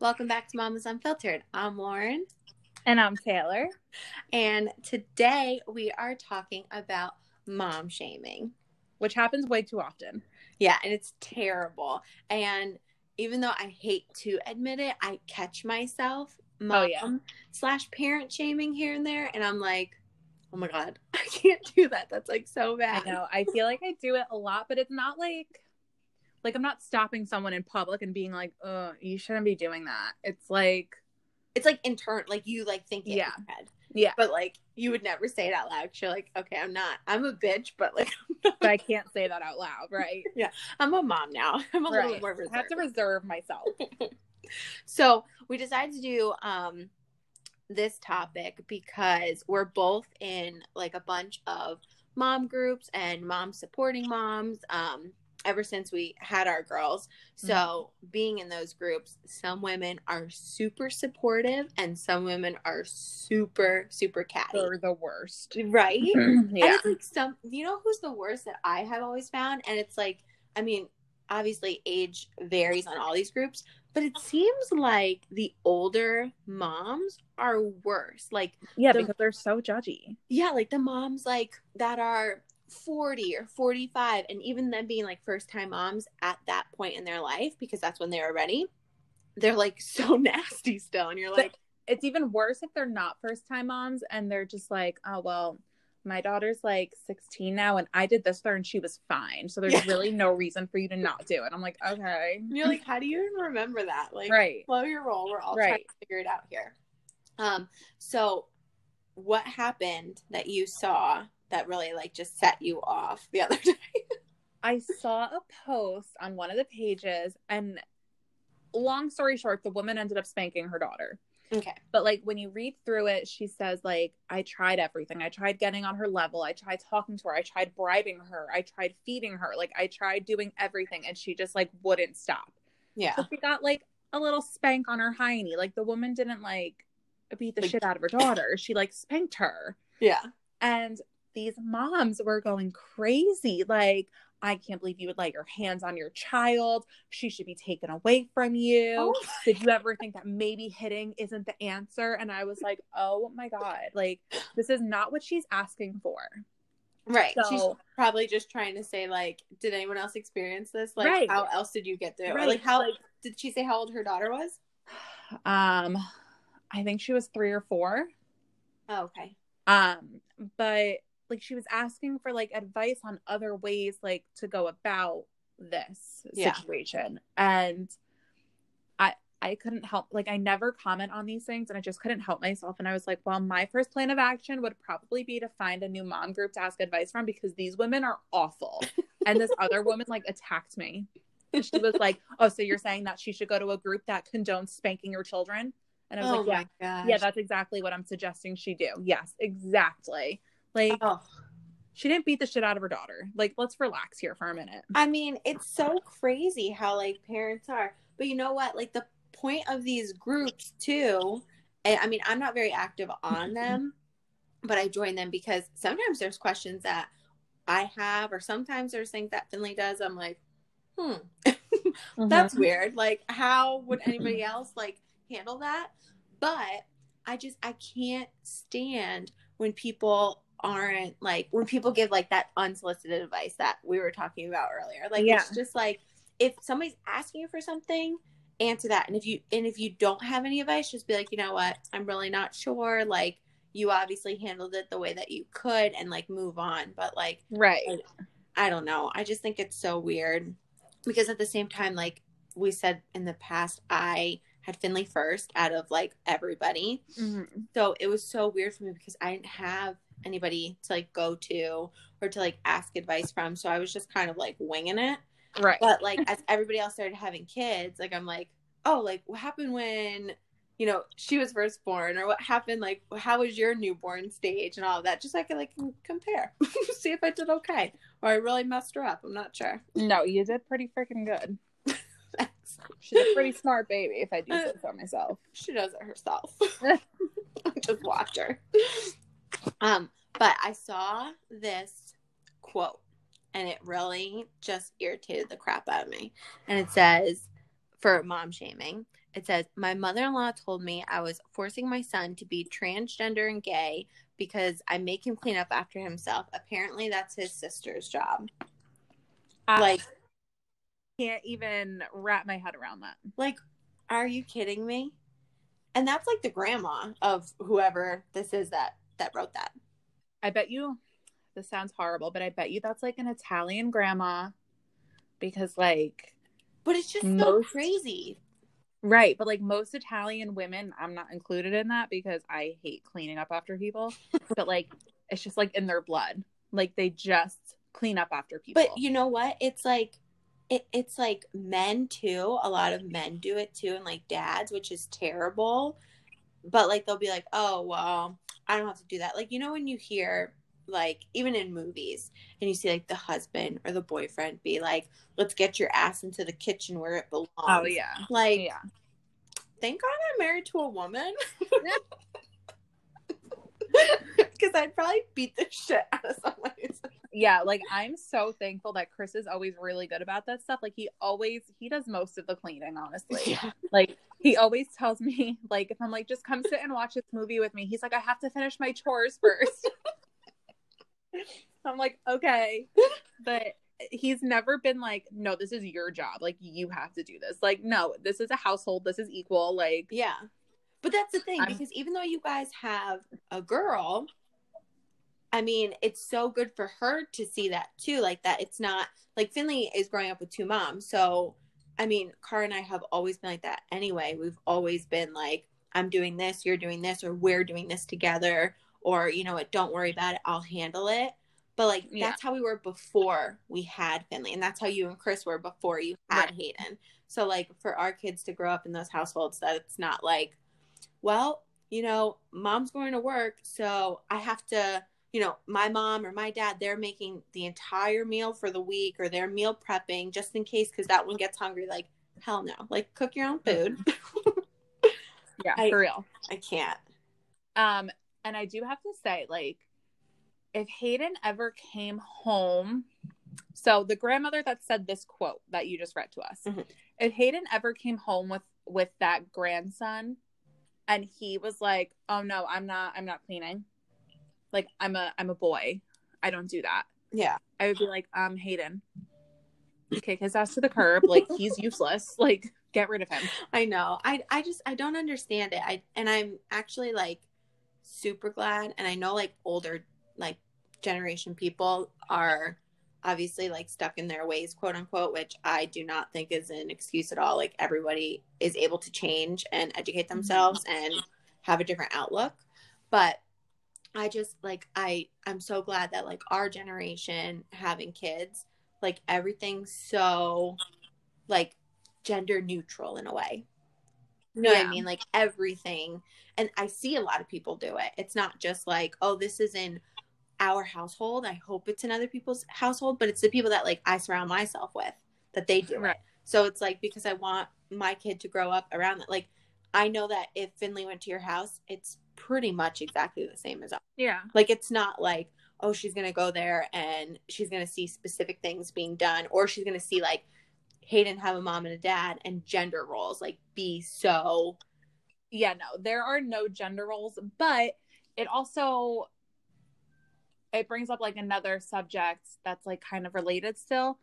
Welcome back to Mamas Unfiltered. I'm Lauren. And I'm Taylor. And today we are talking about mom shaming, which happens way too often. Yeah, and it's terrible. And even though I hate to admit it, I catch myself oh, mom oh, yeah. slash parent shaming here and there. And I'm like, oh my God, I can't do that. That's like so bad. I know. I feel like I do it a lot, but it's not like like I'm not stopping someone in public and being like, "Oh, you shouldn't be doing that." It's like it's like intern, like you like think in your head. yeah. Yeah. But like you would never say it out loud. You're like, okay, I'm not. I'm a bitch, but like But I can't say that out loud, right? yeah. I'm a mom now. I'm a right. little more reserved. I have to reserve myself. so we decided to do um this topic because we're both in like a bunch of mom groups and mom supporting moms. Um ever since we had our girls. So, mm-hmm. being in those groups, some women are super supportive and some women are super, super catty. They're the worst. Right? yeah. And it's like some, you know, who's the worst that I have always found? And it's like, I mean, obviously age varies on all these groups, but it seems like the older moms are worse. Like, yeah, the, because they're so judgy. Yeah, like the moms like that are 40 or 45 and even them being like first time moms at that point in their life because that's when they were ready they're like so nasty still and you're like but it's even worse if they're not first time moms and they're just like oh well my daughter's like 16 now and i did this for her and she was fine. So there's yeah. really no reason for you to not do it. I'm like okay. And you're like how do you even remember that? Like right. blow your roll. We're all right. trying to figure it out here. Um so what happened that you saw that really like just set you off the other day? I saw a post on one of the pages and long story short, the woman ended up spanking her daughter. Okay. But like when you read through it, she says like I tried everything. I tried getting on her level. I tried talking to her. I tried bribing her. I tried feeding her. Like I tried doing everything and she just like wouldn't stop. Yeah. So she got like a little spank on her hiney. Like the woman didn't like beat the like, shit out of her daughter. She like spanked her. Yeah. And these moms were going crazy. Like, I can't believe you would let your hands on your child. She should be taken away from you. Oh Did you ever think that maybe hitting isn't the answer? And I was like, oh my God, like, this is not what she's asking for. Right. So, She's probably just trying to say, like, did anyone else experience this? Like, right. how else did you get there? Right. Or, like, how, like, did she say how old her daughter was? Um, I think she was three or four. Oh, okay. Um, but like she was asking for like advice on other ways like to go about this yeah. situation. And i i couldn't help like i never comment on these things and i just couldn't help myself. And i was like well my first plan of action would probably be to find a new mom group to ask advice from because these women are awful. And this other woman like attacked me. And she was like oh so you're saying that she should go to a group that condones spanking your children? And i was oh like yeah. yeah that's exactly what i'm suggesting she do. Yes exactly like, oh. she didn't beat the shit out of her daughter. Like, let's relax here for a minute. I mean, it's so crazy how like parents are. But you know what? Like the point of these groups too. And I mean, I'm not very active on them, but I join them because sometimes there's questions that I have, or sometimes there's things that Finley does. I'm like, hmm, mm-hmm. that's weird. Like, how would anybody else like handle that? But I just I can't stand when people aren't like when people give like that unsolicited advice that we were talking about earlier. Like yeah. it's just like if somebody's asking you for something, answer that. And if you and if you don't have any advice, just be like, you know what, I'm really not sure. Like you obviously handled it the way that you could and like move on. But like right. I, I don't know. I just think it's so weird. Because at the same time, like we said in the past, I had Finley first out of like everybody. Mm-hmm. So it was so weird for me because I didn't have anybody to like go to or to like ask advice from. So I was just kind of like winging it. Right. But like as everybody else started having kids, like I'm like, oh, like what happened when you know she was first born, or what happened? Like how was your newborn stage and all of that? Just so I can like compare, see if I did okay or I really messed her up. I'm not sure. No, you did pretty freaking good. She's a pretty smart baby, if I do say so myself. She does it herself. Just watch her. Um, but I saw this quote and it really just irritated the crap out of me. And it says, for mom shaming, it says, My mother in law told me I was forcing my son to be transgender and gay because I make him clean up after himself. Apparently, that's his sister's job. I like, can't even wrap my head around that. Like, are you kidding me? And that's like the grandma of whoever this is that that wrote that. I bet you this sounds horrible, but I bet you that's like an Italian grandma because like but it's just most, so crazy. Right, but like most Italian women, I'm not included in that because I hate cleaning up after people. but like it's just like in their blood. Like they just clean up after people. But you know what? It's like it, it's like men too. A lot of men do it too, and like dads, which is terrible. But like they'll be like, "Oh well, I don't have to do that." Like you know when you hear like even in movies and you see like the husband or the boyfriend be like, "Let's get your ass into the kitchen where it belongs." Oh yeah, like yeah. Thank God I'm married to a woman. Because I'd probably beat the shit out of someone yeah, like I'm so thankful that Chris is always really good about that stuff. Like he always he does most of the cleaning, honestly. Yeah. Like he always tells me, like, if I'm like, just come sit and watch this movie with me, he's like, I have to finish my chores first. I'm like, okay. But he's never been like, no, this is your job. Like you have to do this. Like, no, this is a household. This is equal. Like Yeah. But that's the thing, I'm... because even though you guys have a girl, I mean, it's so good for her to see that too. Like that it's not like Finley is growing up with two moms. So, I mean, Car and I have always been like that anyway. We've always been like, I'm doing this, you're doing this, or we're doing this together, or you know what, don't worry about it, I'll handle it. But like yeah. that's how we were before we had Finley, and that's how you and Chris were before you had right. Hayden. So like for our kids to grow up in those households, that it's not like, well, you know, mom's going to work, so I have to you know, my mom or my dad, they're making the entire meal for the week or they're meal prepping just in case because that one gets hungry. Like, hell no. Like, cook your own food. yeah, I, for real. I can't. Um, and I do have to say, like, if Hayden ever came home, so the grandmother that said this quote that you just read to us, mm-hmm. if Hayden ever came home with with that grandson, and he was like, "Oh no, I'm not, I'm not cleaning," like I'm a I'm a boy. I don't do that. Yeah. I would be like, um, Hayden, kick his ass to the curb. Like he's useless. Like get rid of him. I know. I I just I don't understand it. I and I'm actually like super glad. And I know like older like generation people are obviously like stuck in their ways, quote unquote, which I do not think is an excuse at all. Like everybody is able to change and educate mm-hmm. themselves and have a different outlook. But I just like I I'm so glad that like our generation having kids, like everything's so like gender neutral in a way. You know yeah. what I mean? Like everything. And I see a lot of people do it. It's not just like, oh, this is in our household. I hope it's in other people's household, but it's the people that like I surround myself with that they do right. it. So it's like because I want my kid to grow up around that. Like I know that if Finley went to your house, it's pretty much exactly the same as us. Yeah. Like it's not like, oh, she's going to go there and she's going to see specific things being done, or she's going to see like Hayden have a mom and a dad and gender roles like be so. Yeah, no, there are no gender roles, but it also it brings up like another subject that's like kind of related still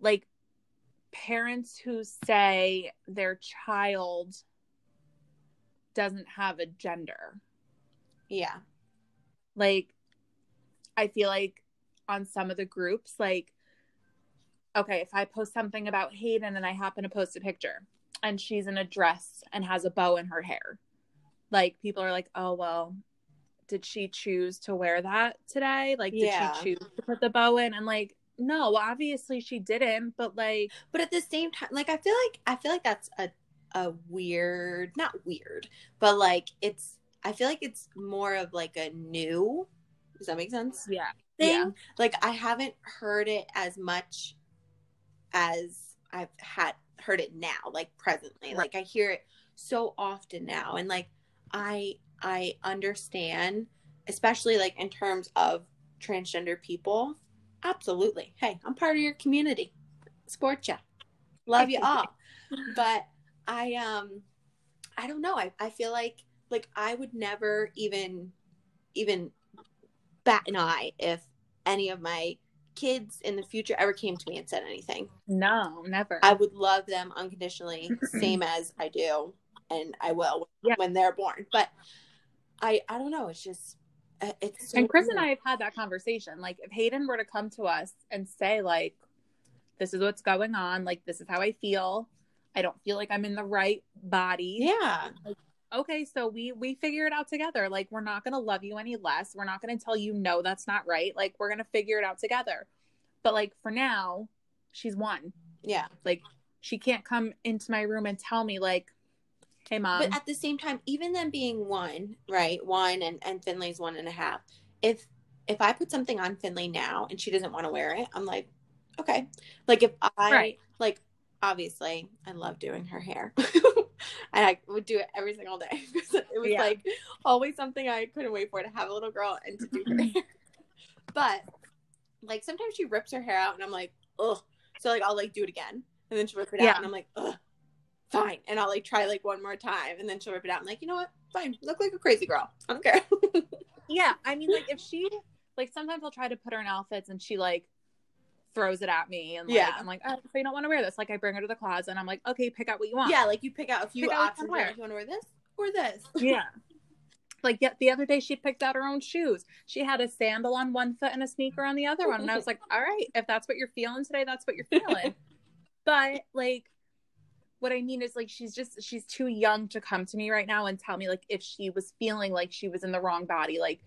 like parents who say their child doesn't have a gender yeah. Like, I feel like on some of the groups, like, okay, if I post something about Hayden and I happen to post a picture and she's in a dress and has a bow in her hair, like, people are like, oh, well, did she choose to wear that today? Like, did she choose to put the bow in? And like, no, obviously she didn't, but like, but at the same time, like, I feel like, I feel like that's a, a weird, not weird, but like, it's, I feel like it's more of like a new, does that make sense? Yeah. Thing. Yeah. Like I haven't heard it as much as I've had heard it now, like presently. Right. Like I hear it so often now. And like I I understand, especially like in terms of transgender people. Absolutely. Hey, I'm part of your community. Support ya. Love you all. but I um I don't know. I, I feel like like I would never even even bat an eye if any of my kids in the future ever came to me and said anything. No, never. I would love them unconditionally, same as I do, and I will Yeah. when they're born. But I I don't know. It's just uh, it's so and Chris and. I have had that conversation. Like, if Hayden were to come to us and say, like, this is what's going on, like, this is how I feel. I don't feel like I'm in the right body. Yeah, Okay, so we we figure it out together. Like, we're not gonna love you any less. We're not gonna tell you no, that's not right. Like, we're gonna figure it out together. But like for now, she's one. yeah. Like, she can't come into my room and tell me like, "Hey, mom." but at the same time, even them being one, right? One and and Finley's one and a half. If if I put something on Finley now and she doesn't want to wear it, I'm like, okay. Like if I Right. like, obviously, I love doing her hair, and I would do it every single day because it was Yeah. like always something I couldn't wait for to have a little girl and to do her mm-hmm. hair. But like sometimes she rips her hair out, and I'm like, ugh. So like I'll like do it again, and then she'll rip it Yeah. out, and I'm like, ugh fine. And I'll like try like one more time and then she'll rip it out. I'm like, you know what? Fine. Look like a crazy girl. I don't care. yeah, I mean, like if she like sometimes I'll try to put her in outfits and she like throws it at me and like Yeah. I'm like, oh, so you don't want to wear this. Like I bring her to the closet and I'm like, okay, pick out what you want. yeah, like you pick out a few Pick options. you you want to wear this or this? Yeah. Like yet the other day she picked out her own shoes. She had a sandal on one foot and a sneaker on the other one. And I was like, all right, if that's what you're feeling today, that's what you're feeling. but like what I mean is like she's just she's too young to come to me right now and tell me like if she was feeling like she was in the wrong body. Like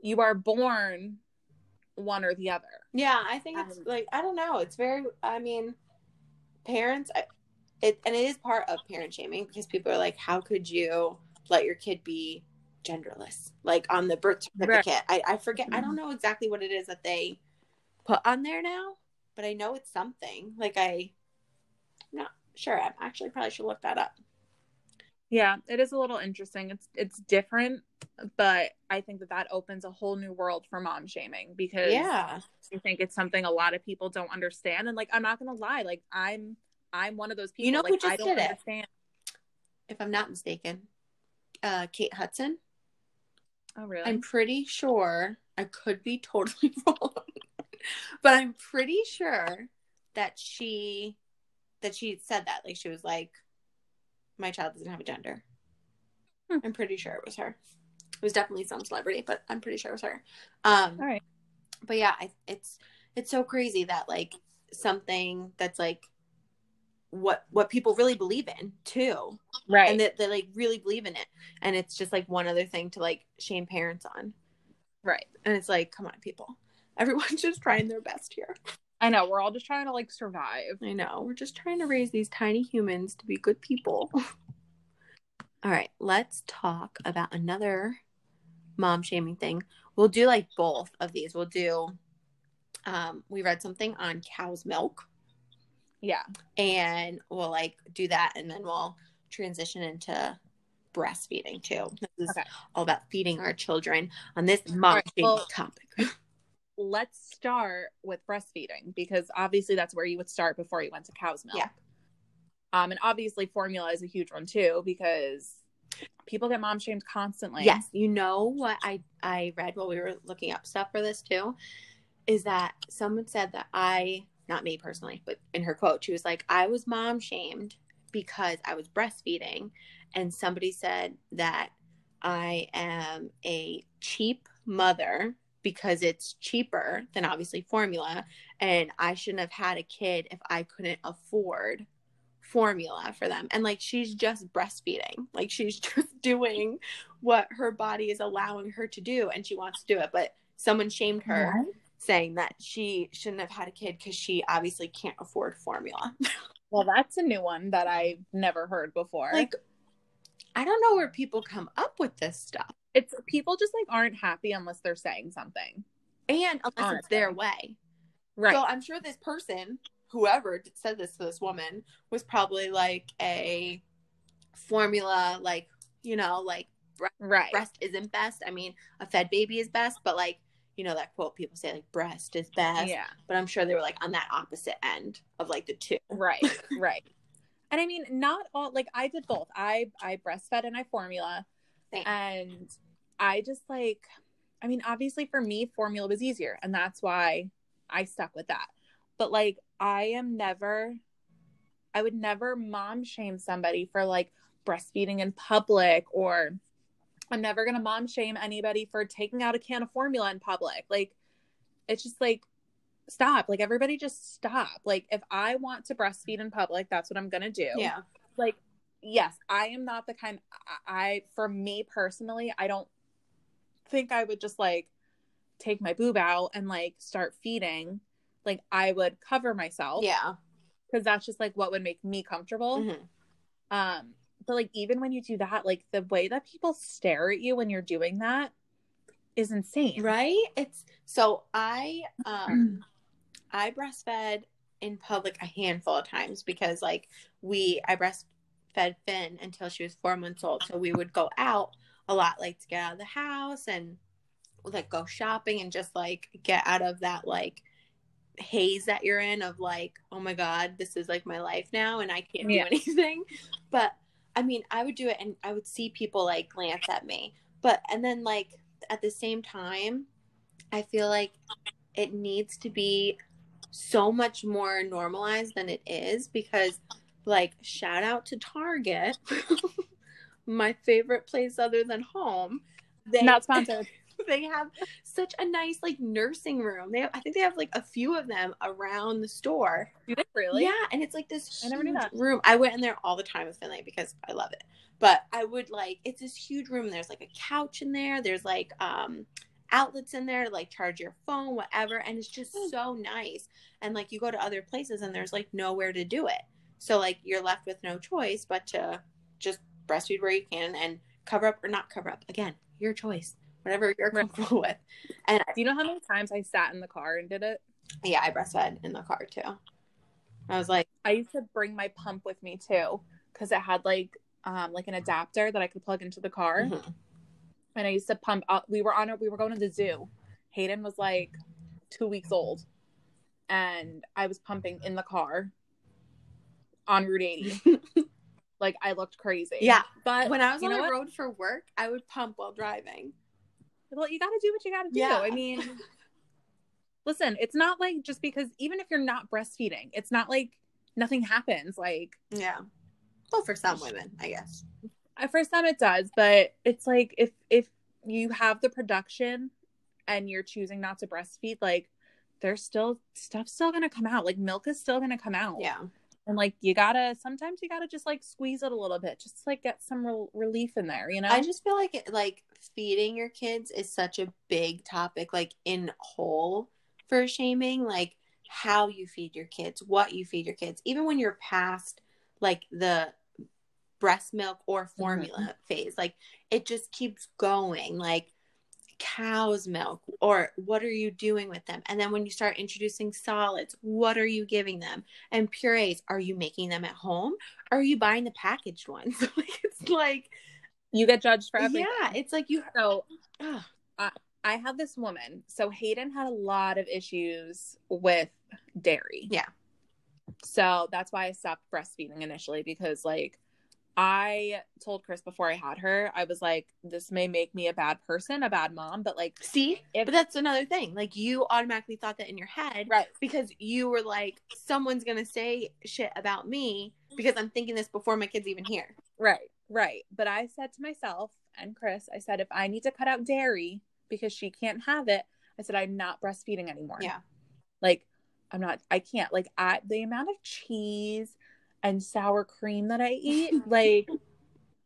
you are born one or the other. Yeah, I think it's Um, like I don't know. It's very. I mean, parents. I, it and it is part of parent shaming because people are like, "How could you let your kid be genderless?" Like on the birth Right. certificate. I, I forget. I don't know exactly what it is that they put on there now, but I know it's something. Like I, I'm not sure. I actually probably should look that up. Yeah, it is a little interesting. It's it's different, but I think that that opens a whole new world for mom shaming because Yeah. I think it's something a lot of people don't understand. And like, I'm not gonna lie, like I'm I'm one of those people. You know like, who just I don't did it? If I'm not mistaken, uh, Kate Hudson. Oh really? I'm pretty sure I could be totally wrong, but I'm pretty sure that she that she said that like she was like, my child doesn't have a gender. Hmm. I'm pretty sure it was her. It was definitely some celebrity, but I'm pretty sure it was her. Um, All right. but yeah, I, it's it's so crazy that like something that's like what what people really believe in too Right. and that they like really believe in it and it's just like one other thing to like shame parents on right. and it's like come on people everyone's just trying their best here I know. We're all just trying to like survive. i know we're just trying to raise these tiny humans to be good people all right let's talk about another mom shaming thing we'll do like both of these we'll do um we read something on cow's milk Yeah. and we'll like do that and then we'll transition into breastfeeding too this is Okay. all about feeding our children on this mom right, shaming well- topic Let's start with breastfeeding because obviously that's where you would start before you went to cow's milk. Yeah. Um, and obviously formula is a huge one too because people get mom shamed constantly. yes you know what i i read while we were looking up stuff for this too is that someone said that i not me personally but in her quote she was like i was mom shamed because i was breastfeeding and somebody said that i am a cheap mother because it's cheaper than obviously formula and i shouldn't have had a kid if i couldn't afford formula for them. And like she's just breastfeeding. Like she's just doing what her body is allowing her to do and she wants to do it. But someone shamed her saying that she shouldn't have had a kid because she obviously can't afford formula. Well, that's a new one that I've never heard before. like i don't know where people come up with this stuff it's people just like aren't happy unless they're saying something. and unless it's their way Right. So I'm sure this person, whoever said this to this woman, was probably like a formula, like, you know, like right. breast isn't best. I mean, a fed baby is best, but like, you know, that quote people say, like, breast is best. Yeah. But I'm sure they were like on that opposite end of like the two. Right. right. And I mean, not all like I did both. I I breastfed and I formula. Same. And I just like I mean, obviously for me, formula was easier, and that's why I stuck with that. But like I am never I would never mom shame somebody for like breastfeeding in public or I'm never going to mom shame anybody for taking out a can of formula in public. Like it's just like stop. Like everybody just stop. Like if I want to breastfeed in public, that's what I'm going to do. Yeah. Like yes, I am not the kind I, I for me personally, I don't think I would just like take my boob out and like start feeding. Like I would cover myself. Yeah. Cuz that's just like what would make me comfortable. Mhm. Um but like even when you do that, like the way that people stare at you when you're doing that is insane. Right? It's so I um I breastfed in public a handful of times because like we I breastfed Finn until she was four months old. So we would go out a lot like to get out of the house and like go shopping and just like get out of that like haze that you're in of like, oh my God, this is like my life now and I can't do anything. But I mean, I would do it and I would see people like glance at me. But and then like at the same time, I feel like it needs to be so much more normalized than it is because like shout out to Target, my favorite place other than home. They Not sponsored. they have such a nice like nursing room. They have, I think they have like a few of them around the store. Really? Yeah, and it's like this I never knew that. room. I went in there all the time with Finley because I love it. But I would like it's this huge room. There's like a couch in there. There's like um outlets in there to like charge your phone, whatever, and it's just Hmm. so nice. And like you go to other places and there's like nowhere to do it. So like you're left with no choice but to just breastfeed where you can and cover up or not cover up. Again, your choice. Whatever you're comfortable with. And Do you know how many times I sat in the car and did it? yeah, I breastfed in the car too. I was like, I used to bring my pump with me too because it had like um like an adapter that I could plug into the car. mhm. And I used to pump out we were on it we were going to the zoo. Hayden was like two weeks old. And I was pumping in the car on Route 80. like I looked crazy. Yeah. But when I was on the what? road for work, I would pump while driving. Well, you got to do what you got to do. Yeah. I mean, listen, it's not like just because even if you're not breastfeeding, it's not like nothing happens. Like Yeah. Well, for some women, I guess. uh, for some it does, but it's like if if you have the production and you're choosing not to breastfeed, like there's still stuff still gonna come out. Like milk is still gonna come out. Yeah. And like you gotta sometimes you gotta just like squeeze it a little bit, just like get some rel relief in there. You know. I just feel like it, like feeding your kids is such a big topic, like in whole for shaming, like how you feed your kids, what you feed your kids, even when you're past like the breast milk or formula mm-hmm. phase, like it just keeps going, like cow's milk or what are you doing with them and then when you start introducing solids what are you giving them and purees are you making them at home or are you buying the packaged ones it's like you get judged for everything. yeah, it's like you. So Ugh. I had this woman. So Hayden had a lot of issues with dairy. Yeah. So that's why I stopped breastfeeding initially because like I told Chris before I had her, I was like, this may make me a bad person, a bad mom, but like See, If- but that's another thing. Like you automatically thought that in your head, right. Because you were like, someone's gonna say shit about me because I'm thinking this before my kid's even here. Right, right. But I said to myself and Chris, I said, if I need to cut out dairy because she can't have it, I said, I'm not breastfeeding anymore. Yeah. Like, I'm not, I can't. Like, I, the amount of cheese and sour cream that I eat, like,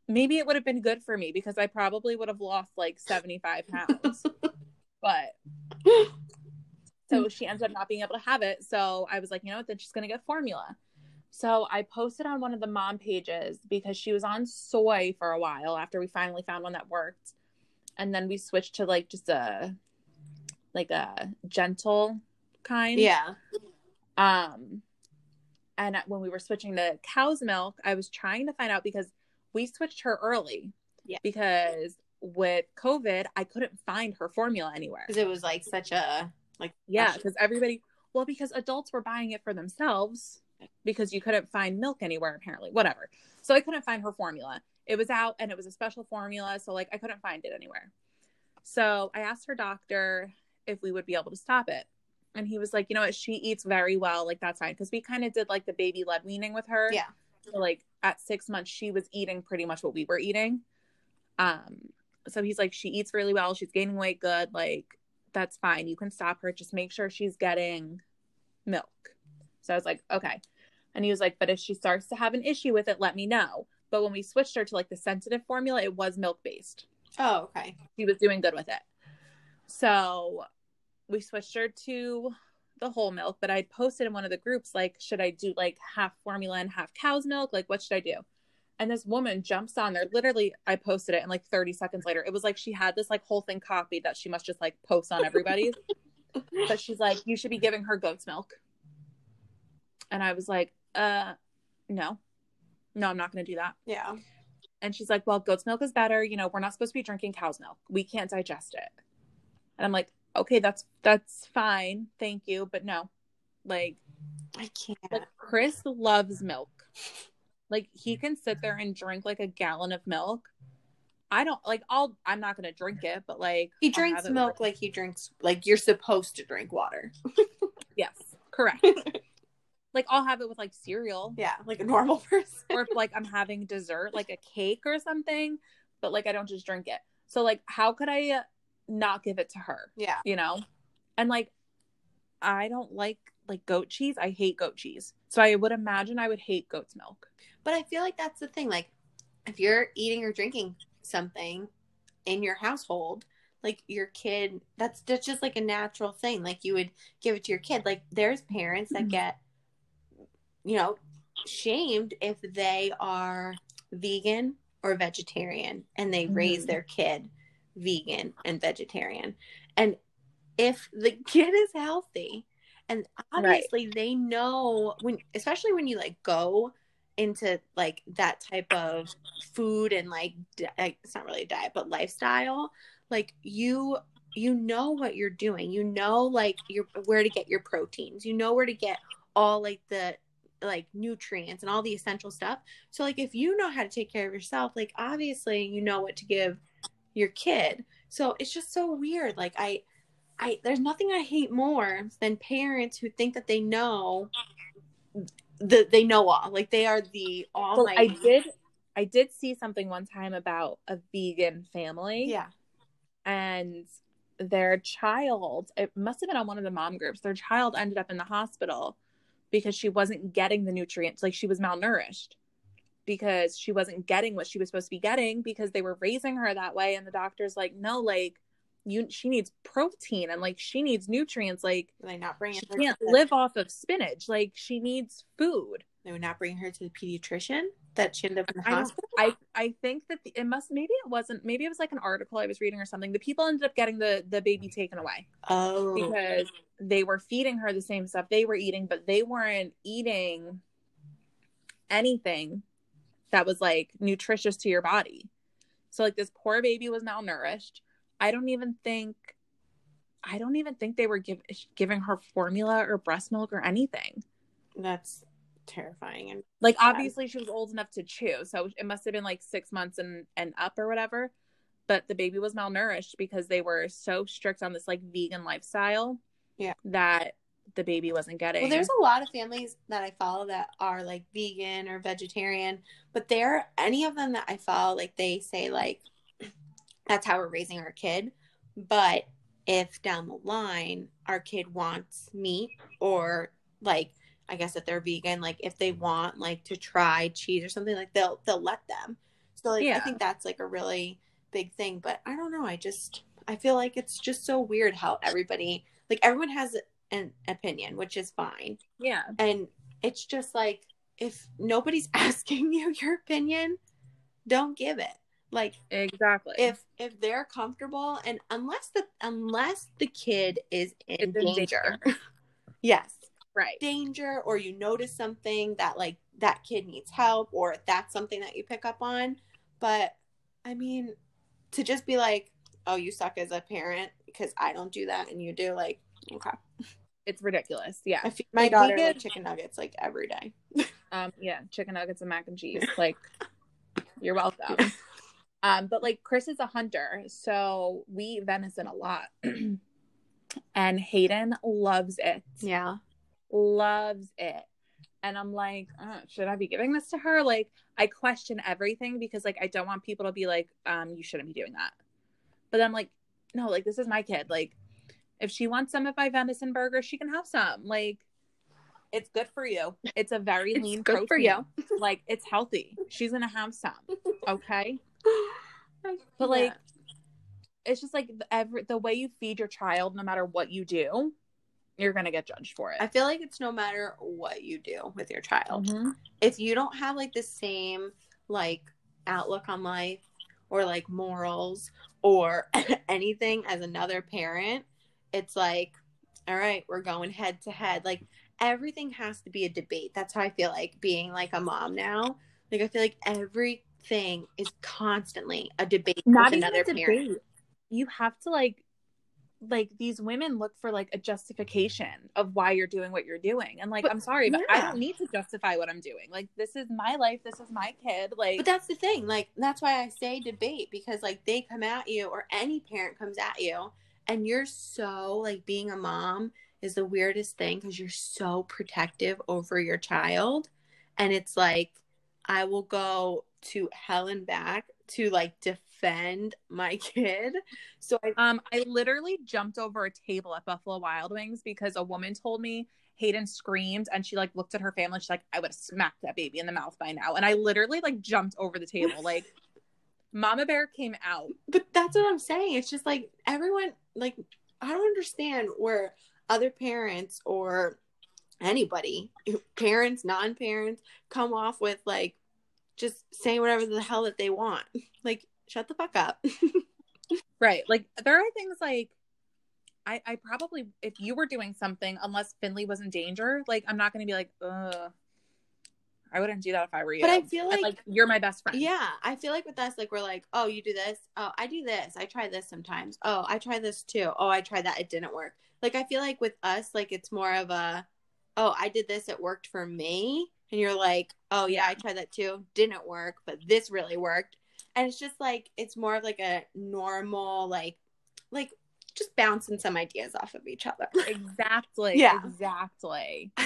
maybe it would have been good for me because I probably would have lost like 75 pounds. but so she ends up not being able to have it. So I was like, you know what? Then she's going to get formula. So I posted on one of the mom pages because she was on soy for a while after we finally found one that worked. And then we switched to like just a like a gentle kind. Yeah. Um and when we were switching to cow's milk, I was trying to find out because we switched her early. Yeah. Because with COVID, I couldn't find her formula anywhere. Because it was like such a like Yeah, because everybody, well, because adults were buying it for themselves because you couldn't find milk anywhere apparently whatever so i couldn't find her formula it was out and it was a special formula so like i couldn't find it anywhere so i asked her doctor if we would be able to stop it and he was like you know what? She eats very well. Like that's fine. Because we kind of did like the baby led weaning with her. Yeah. so, like at six months she was eating pretty much what we were eating. Um so he's like she eats really well. She's gaining weight good. Like that's fine. You can stop her. Just make sure she's getting milk. So i was like okay. And he was like but if she starts to have an issue with it let me know. But when we switched her to like the sensitive formula it was milk based Oh, okay. he was doing good with it. So we switched her to the whole milk but i posted in one of the groups like should i do like half formula and half cow's milk? Like what should i do? And this woman jumps on there. Literally i posted it and like 30 seconds later it was like she had this like whole thing copied that she must just like post on everybody's but she's like you should be giving her goat's milk. And i was like uh no. No i'm not going to do that. Yeah. and she's like well goat's milk is better. You know we're not supposed to be drinking cow's milk. We can't digest it. And i'm like okay that's that's fine thank you but no like I can't. like Chris loves milk. Like he can sit there and drink like a gallon of milk. I don't like I'll I'm not gonna drink it, but like he drinks milk like he drinks like you're supposed to drink water. yes, correct. like I'll have it with like cereal. Yeah, like a normal person. Or if like I'm having dessert, like a cake or something, but like I don't just drink it. So like how could I not give it to her? Yeah. You know? And like I don't like like goat cheese. I hate goat cheese. So I would imagine I would hate goat's milk. But I feel like that's the thing. Like, if you're eating or drinking something in your household, like your kid, that's that's just like a natural thing. Like you would give it to your kid. Like there's parents that Mhm. get, you know, shamed if they are vegan or vegetarian and they raise Mhm. their kid vegan and vegetarian. And if the kid is healthy, and obviously they know when, especially when you like go into like that type of food and like di- like, it's not really a diet but lifestyle like you you know what you're doing. You know like you're where to get your proteins. You know where to get all like the like nutrients and all the essential stuff. So like if you know how to take care of yourself like obviously you know what to give your kid. So it's just so weird. Like i i there's nothing i hate more than parents who think that they know the they know all like they are the So almighty I did I did see something one time about a vegan family. Yeah. And their child it must have been on one of the mom groups their child ended up in the hospital because she wasn't getting the nutrients like she was malnourished because she wasn't getting what she was supposed to be getting because they were raising her that way. And the doctor's like no like you she needs protein and like she needs nutrients. Like they not bring she can't to live off of spinach. Like she needs food. They would not bring her to the pediatrician that she ended up in the I hospital I I think that the, it must maybe it wasn't maybe it was like an article I was reading or something. The people ended up getting the the baby taken away oh. because they were feeding her the same stuff they were eating, but they weren't eating anything that was like nutritious to your body. So like this poor baby was malnourished. I don't even think I don't even think they were give, giving her formula or breast milk or anything. that's terrifying and like Sad. obviously she was old enough to chew so it must have been like six months and and up or whatever but the baby was malnourished because they were so strict on this like vegan lifestyle Yeah. that the baby wasn't getting. well there's a lot of families that i follow that are like vegan or vegetarian but there any of them that i follow like they say like that's how we're raising our kid but if down the line our kid wants meat or like i guess if they're vegan like if they want like to try cheese or something like they'll they'll let them. So like i think that's like a really big thing but i don't know i just i feel like it's just so weird how everybody like everyone has an opinion which is fine. Yeah. And it's just like if nobody's asking you your opinion don't give it. Like exactly. if if they're comfortable and unless the unless the kid is in in danger. yes. Right. Danger or you notice something that like that kid needs help or that's something that you pick up on. But i mean to just be like oh you suck as a parent because i don't do that and you do like okay it's ridiculous. Yeah. My daughter like chicken nuggets like every day. um, yeah, chicken nuggets and mac and cheese. Like, you're welcome. Um, but like Chris is a hunter, so we eat venison a lot. and Hayden loves it. Yeah. Loves it. And I'm like, uh, should I be giving this to her? Like, I question everything because like I don't want people to be like, um, you shouldn't be doing that. But I'm like, no, like this is my kid. Like, if she wants some of my venison burger, she can have some. Like, it's good for you. It's a very it's lean good protein. for you. like, it's healthy. She's gonna have some. Okay. but like, it's just like every the way you feed your child, no matter what you do, you're gonna get judged for it. I feel like it's no matter what you do with your child. Mm-hmm. If you don't have like the same like outlook on life or like morals or anything as another parent, it's like, all right, we're going head to head. Like everything has to be a debate. That's how I feel like being like a mom now. Like I feel like everything is constantly a debate Not with another parent. Debate. You have to like like these women look for like a justification of why you're doing what you're doing and like but, i'm sorry but yeah. i don't need to justify what i'm doing like this is my life this is my kid like but that's the thing like that's why i say debate because like they come at you or any parent comes at you and you're so like being a mom is the weirdest thing because you're so protective over your child and it's like i will go to hell and back to like defend my kid. So I um I literally jumped over a table at Buffalo Wild Wings because a woman told me Hayden screamed and she like looked at her family. She's like, I would have smacked that baby in the mouth by now. And I literally like jumped over the table. Like Mama Bear came out. But that's what I'm saying. It's just like everyone like I don't understand where other parents or anybody, parents, non-parents, come off with like just saying whatever the hell that they want. Like, shut the fuck up. right. Like, there are things like, I, I probably, if you were doing something, unless Finley was in danger, like, I'm not going to be like, ugh. I wouldn't do that if I were you. But I feel like, like you're my best friend. Yeah, I feel like with us, like we're like, oh, you do this. Oh, I do this. I try this sometimes. Oh, I try this too. Oh, I tried that. It didn't work. Like I feel like with us, like it's more of a, oh, I did this. It worked for me and you're like, oh yeah, I tried that too, didn't work, but this really worked. And it's just like it's more of like a normal like like just bouncing some ideas off of each other. Exactly. yeah. Exactly.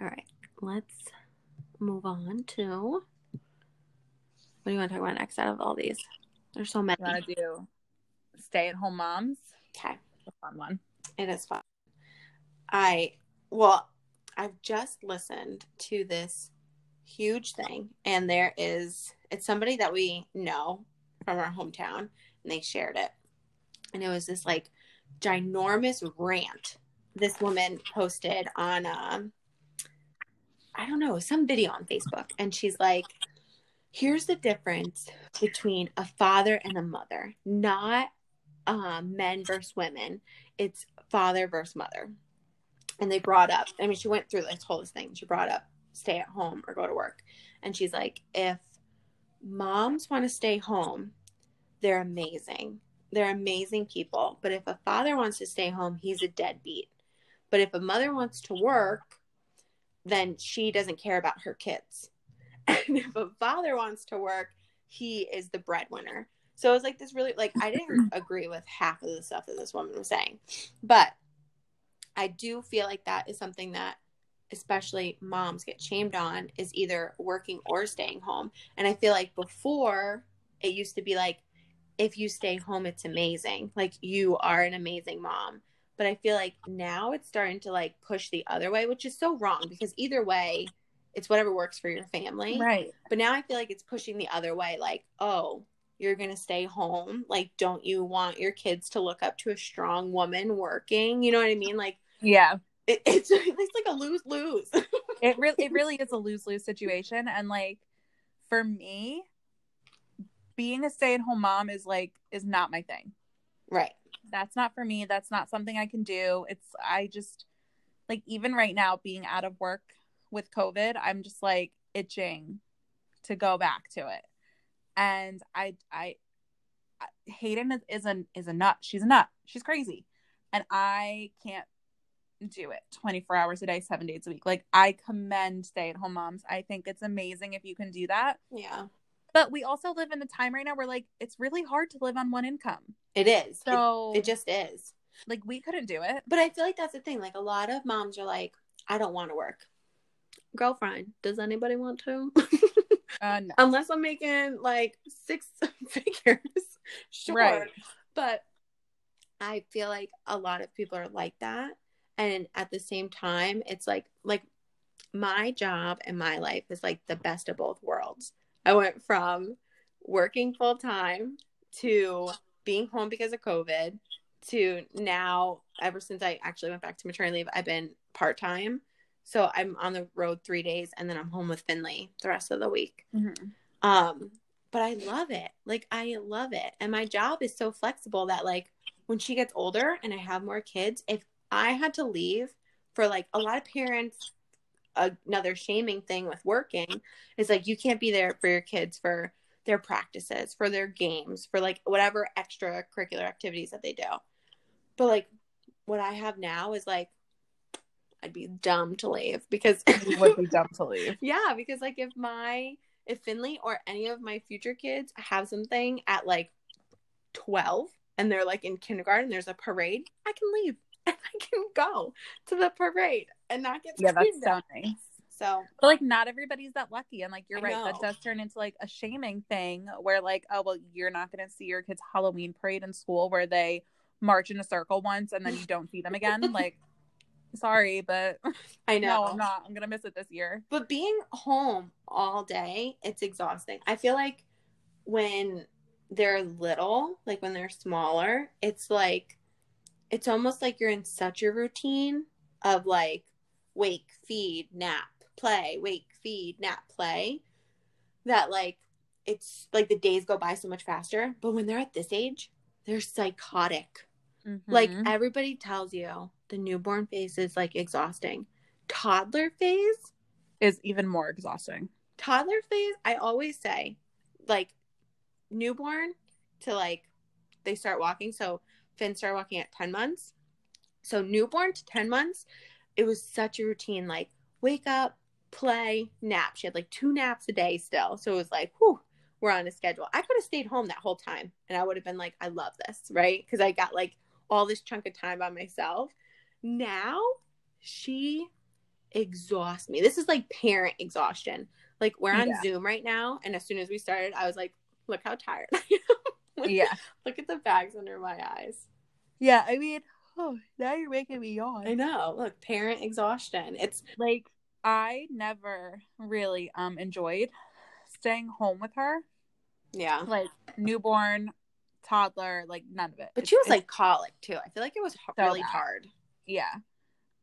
All right. Let's move on to what do you want to talk about next out of all these? There's so many. I want to do stay at home moms. Okay. A fun one. It is fun. I well, I've just listened to this huge thing, and there is it's somebody that we know from our hometown, and they shared it, and it was this like ginormous rant this woman posted on um I don't know some video on Facebook, and she's like, "Here's the difference between a father and a mother, not um, men versus women. It's father versus mother." and they brought up i mean she went through this whole thing. She brought up stay at home or go to work. And she's like if moms want to stay home they're amazing. They're amazing people. But if a father wants to stay home he's a deadbeat. But if a mother wants to work then she doesn't care about her kids and if a father wants to work he is the breadwinner so it was like this really like i didn't agree with half of the stuff that this woman was saying but I do feel like that is something that especially moms get shamed on is either working or staying home. And I feel like before it used to be like if you stay home it's amazing. Like you are an amazing mom. But I feel like now it's starting to like push the other way, which is so wrong because either way it's whatever works for your family. Right. But now I feel like it's pushing the other way like, "Oh, you're going to stay home. Like don't you want your kids to look up to a strong woman working?" You know what I mean? Like yeah. It, it's it's like a lose lose. it really it really is a lose lose situation, and like for me, being a stay at home mom is like is not my thing. Right. That's not for me. That's not something I can do. It's I just like even right now being out of work with COVID, I'm just like itching to go back to it. And I I Hayden is, a is a nut. She's a nut. She's crazy. And I can't do it 24 hours a day, seven days a week. Like, I commend stay at home moms. I think it's amazing if you can do that. Yeah. But we also live in a time right now where, like, it's really hard to live on one income. It is. So, it, it just is. like, we couldn't do it. But I feel like that's the thing. Like, a lot of moms are like, I don't want to work. Girlfriend, does anybody want to? Uh, no. Unless I'm making like six figures. Sure. Right. But I feel like a lot of people are like that. And at the same time, it's like like my job and my life is like the best of both worlds. I went from working full time to being home because of COVID to now ever since I actually went back to maternity leave, I've been part time. So I'm on the road three days and then I'm home with Finley the rest of the week. Mhm. Um, but I love it. Like I love it. And my job is so flexible that like when she gets older and I have more kids, if I had to leave for like a lot of parents another shaming thing with working is like you can't be there for your kids for their practices, for their games, for like whatever extracurricular activities that they do. But like what I have now is like I'd be dumb to leave because You would be dumb to leave. yeah, because like if my if Finley or any of my future kids have something at like 12 and they're like in kindergarten, there's a parade, I can leave and I can go to the parade and not get Yeah, that's so nice. So But like not everybody's that lucky. And like you're I right, that does turn into like a shaming thing where like, oh well, you're not gonna see your kids' Halloween parade in school where they march in a circle once and then you don't see them again. like sorry, but I know. no, I'm not. I'm gonna miss it this year. But being home all day, it's exhausting. I feel like when they're little, like when they're smaller, it's like it's almost like you're in such a routine of like wake, feed, nap, play, wake, feed, nap, play that like it's like the days go by so much faster. But when they're at this age, they're psychotic. Like Mhm. everybody tells you the newborn phase is like exhausting. Toddler phase is even more exhausting. toddler phase i always say like newborn to like they start walking so finn started walking at 10 months. So newborn to 10 months it was such a routine like wake up play nap. She had like two naps a day still. So it was like whew we're on a schedule. I could have stayed home that whole time and i would have been like i love this right? Because i got like all this chunk of time by myself. Now she exhausts me. This is like parent exhaustion. Like we're on Yeah. Zoom right now, and as soon as we started, I was like, "Look how tired! Look- Yeah. look at the bags under my eyes." Yeah. I mean, oh, now you're making me yawn. I know. Look, parent exhaustion. It's like I never really um enjoyed staying home with her. yeah, Like newborn, toddler, like none of it. but It's- she was like colic too. I feel like it was So really bad. hard. yeah.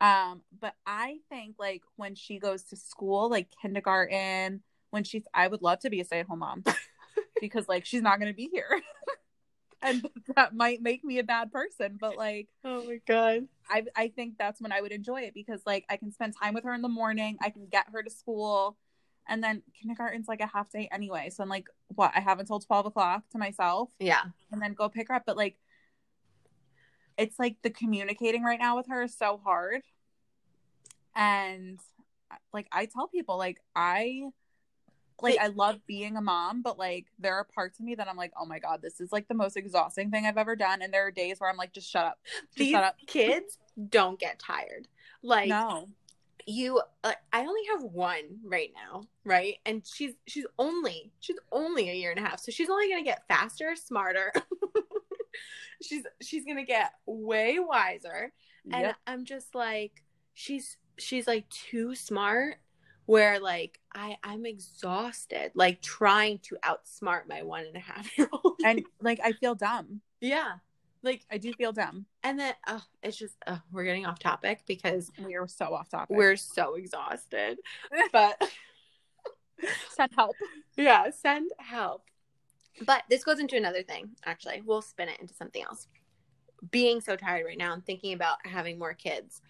Um, but I think like when she goes to school, like kindergarten, when she's I would love to be a stay-at-home mom because like she's not gonna be here. and that might make me a bad person, but like Oh my god. I I think that's when I would enjoy it because like I can spend time with her in the morning, I can get her to school, and then kindergarten's like a half day anyway. So I'm like, what? I have until twelve o'clock to myself, Yeah, and then go pick her up. But like, it's like the communicating right now with her is so hard, and like I tell people, like I. Like I love being a mom, but like there are parts of me that I'm like, oh my god, this is like the most exhausting thing I've ever done. And there are days where I'm like, just shut up, just these shut up. kids don't get tired. Like no, you, uh, I only have one right now, right? And she's she's only she's only a year and a half, so she's only gonna get faster, smarter. she's she's gonna get way wiser. and Yep. i'm just like she's she's like too smart where like i i'm exhausted like trying to outsmart my one and a half year old and like I feel dumb. yeah like I do feel dumb. and then oh it's just uh, we're getting off topic because We are so off topic. we're so exhausted but send help. yeah send help but this goes into another thing actually we'll spin it into something else being so tired right now and thinking about having more kids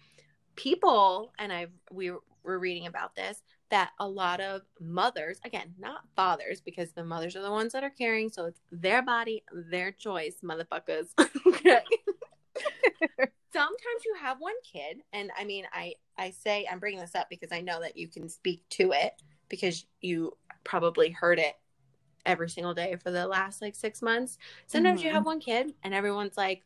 people and i we were reading about this that a lot of mothers again not fathers because the mothers are the ones that are caring so it's their body their choice motherfuckers okay sometimes you have one kid, and I mean, I I say I'm bringing this up because I know that you can speak to it because you probably heard it every single day for the last like six months. Sometimes mm-hmm. you have one kid, and everyone's like,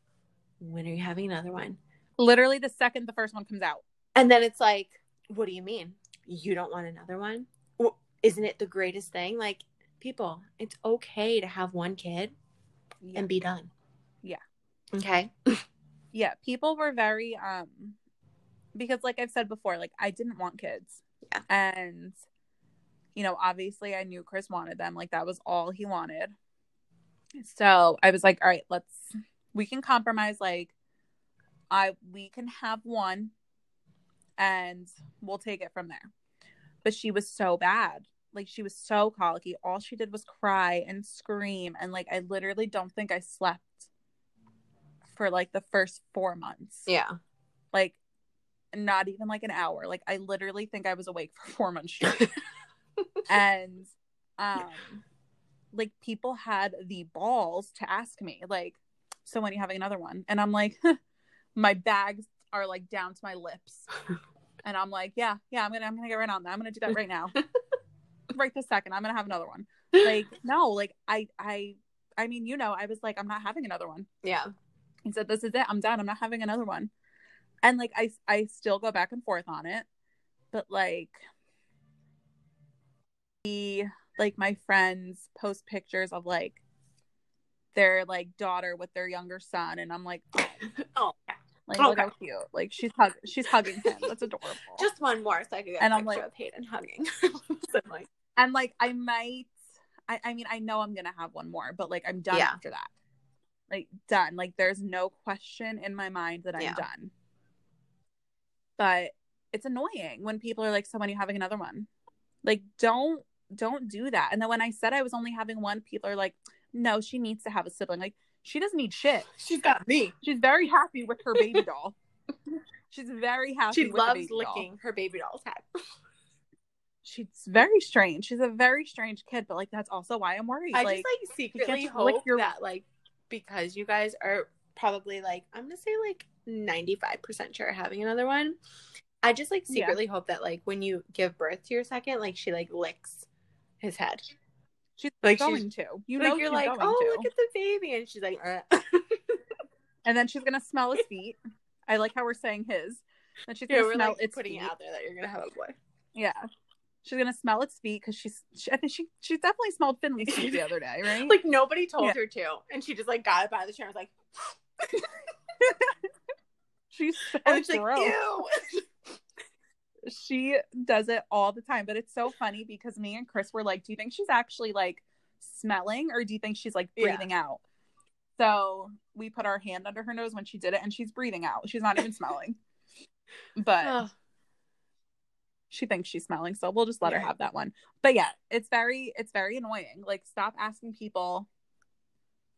"When are you having another one?" Literally the second the first one comes out, and then it's like, "What do you mean? You don't want another one? Well, isn't it the greatest thing?" Like, people, it's okay to have one kid yeah. and be done. Yeah. Okay. yeah, people were very um because like I've said before, like I didn't want kids. Yeah. And you know, obviously I knew Chris wanted them. Like that was all he wanted. So I was like, all right, let's we can compromise like I we can have one and we'll take it from there. But she was so bad. Like she was so colicky. All she did was cry and scream and like I literally don't think I slept for like the first four months. Yeah. Like not even like an hour. Like I literally think I was awake for four months straight. and um like people had the balls to ask me, like, so when are you having another one? And I'm like, my bags are like down to my lips. And I'm like, yeah, yeah, I'm gonna I'm gonna get right on that. I'm gonna do that right now. right this second. I'm gonna have another one. Like, no, like I I I mean, you know, I was like, I'm not having another one. Yeah. He said, "This is it. I'm done. I'm not having another one." And like I I still go back and forth on it, but like the like my friends post pictures of like their like daughter with their younger son, and I'm like, oh, oh like okay. look how cute. Like she's hug she's hugging him. That's adorable. Just one more so I could get and I'm like with Hayden hugging. like, and like I might. I, I mean, I know I'm gonna have one more, but like I'm done yeah. after that like done. Like there's no question in my mind that I'm yeah. done. But it's annoying when people are like, "So when are you having another one?" Like, don't don't do that. And then when I said I was only having one, people are like, "No, she needs to have a sibling." Like, she doesn't need shit. She's got me. She's very happy with her baby doll. She's very happy. She loves licking doll. her baby doll's head. She's very strange. She's a very strange kid, but like that's also why I'm worried. I like, just like secretly hope your... that like because you guys are probably like I'm gonna say like 95% sure having another one. I just like secretly yeah. hope that like when you give birth to your second, like she like licks his head. She's like going she's, to. You like, know you're like, oh to. look at the baby, and she's like, uh. and then she's gonna smell his feet. I like how we're saying his. And she's gonna smell like, its putting feet. it out there that you're gonna have a boy. Yeah, She's gonna smell its feet because she's. She, I think she she definitely smelled Finley's feet the other day, right? like nobody told yeah. her to, and she just like got it by the chair and was like. she's so and she's gross. like, ew. She does it all the time, but it's so funny because me and Chris were like, "Do you think she's actually like smelling, or do you think she's like breathing yeah. out?" So we put our hand under her nose when she did it, and she's breathing out. She's not even smelling. But she thinks she's smelling so we'll just let yeah. her have that one but yeah it's very it's very annoying like stop asking people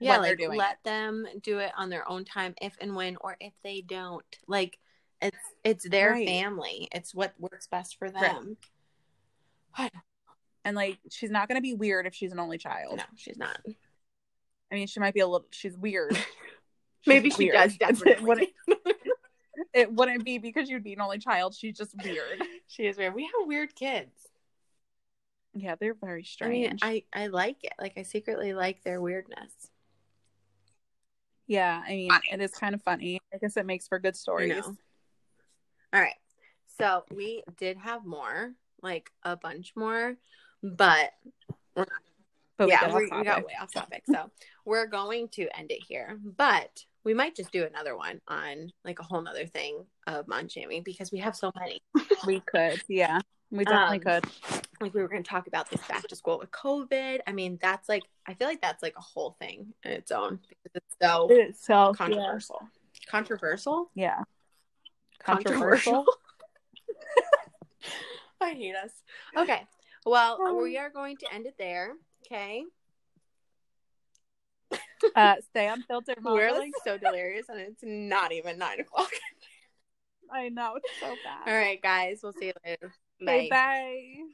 yeah like let it. them do it on their own time if and when or if they don't like it's it's their right. family it's what works best for them right. and like she's not going to be weird if she's an only child no she's not i mean she might be a little she's weird she's maybe she weird. does definitely it wouldn't be because you'd be an only child. She's just weird. she is weird. We have weird kids. Yeah, they're very strange. I, mean, I I like it. Like I secretly like their weirdness. Yeah, I mean, funny. it is kind of funny. I guess it makes for good stories. All right. So we did have more, like a bunch more, but, but yeah, we, we got way off topic. So we're going to end it here. But we might just do another one on like a whole nother thing of mom because we have so many. we could, yeah. We definitely um, could. Like we were going to talk about this back to school with COVID. I mean, that's like I feel like that's like a whole thing in its own because it's so it's so controversial. Yeah. Controversial? Yeah. Controversial. I hate us. Okay. Well, we are going to end it there. Okay. Uh, stay unfiltered. We're like so delirious, and it's not even nine o'clock. I know it's so bad. All right, guys. We'll see you later. Bye. bye.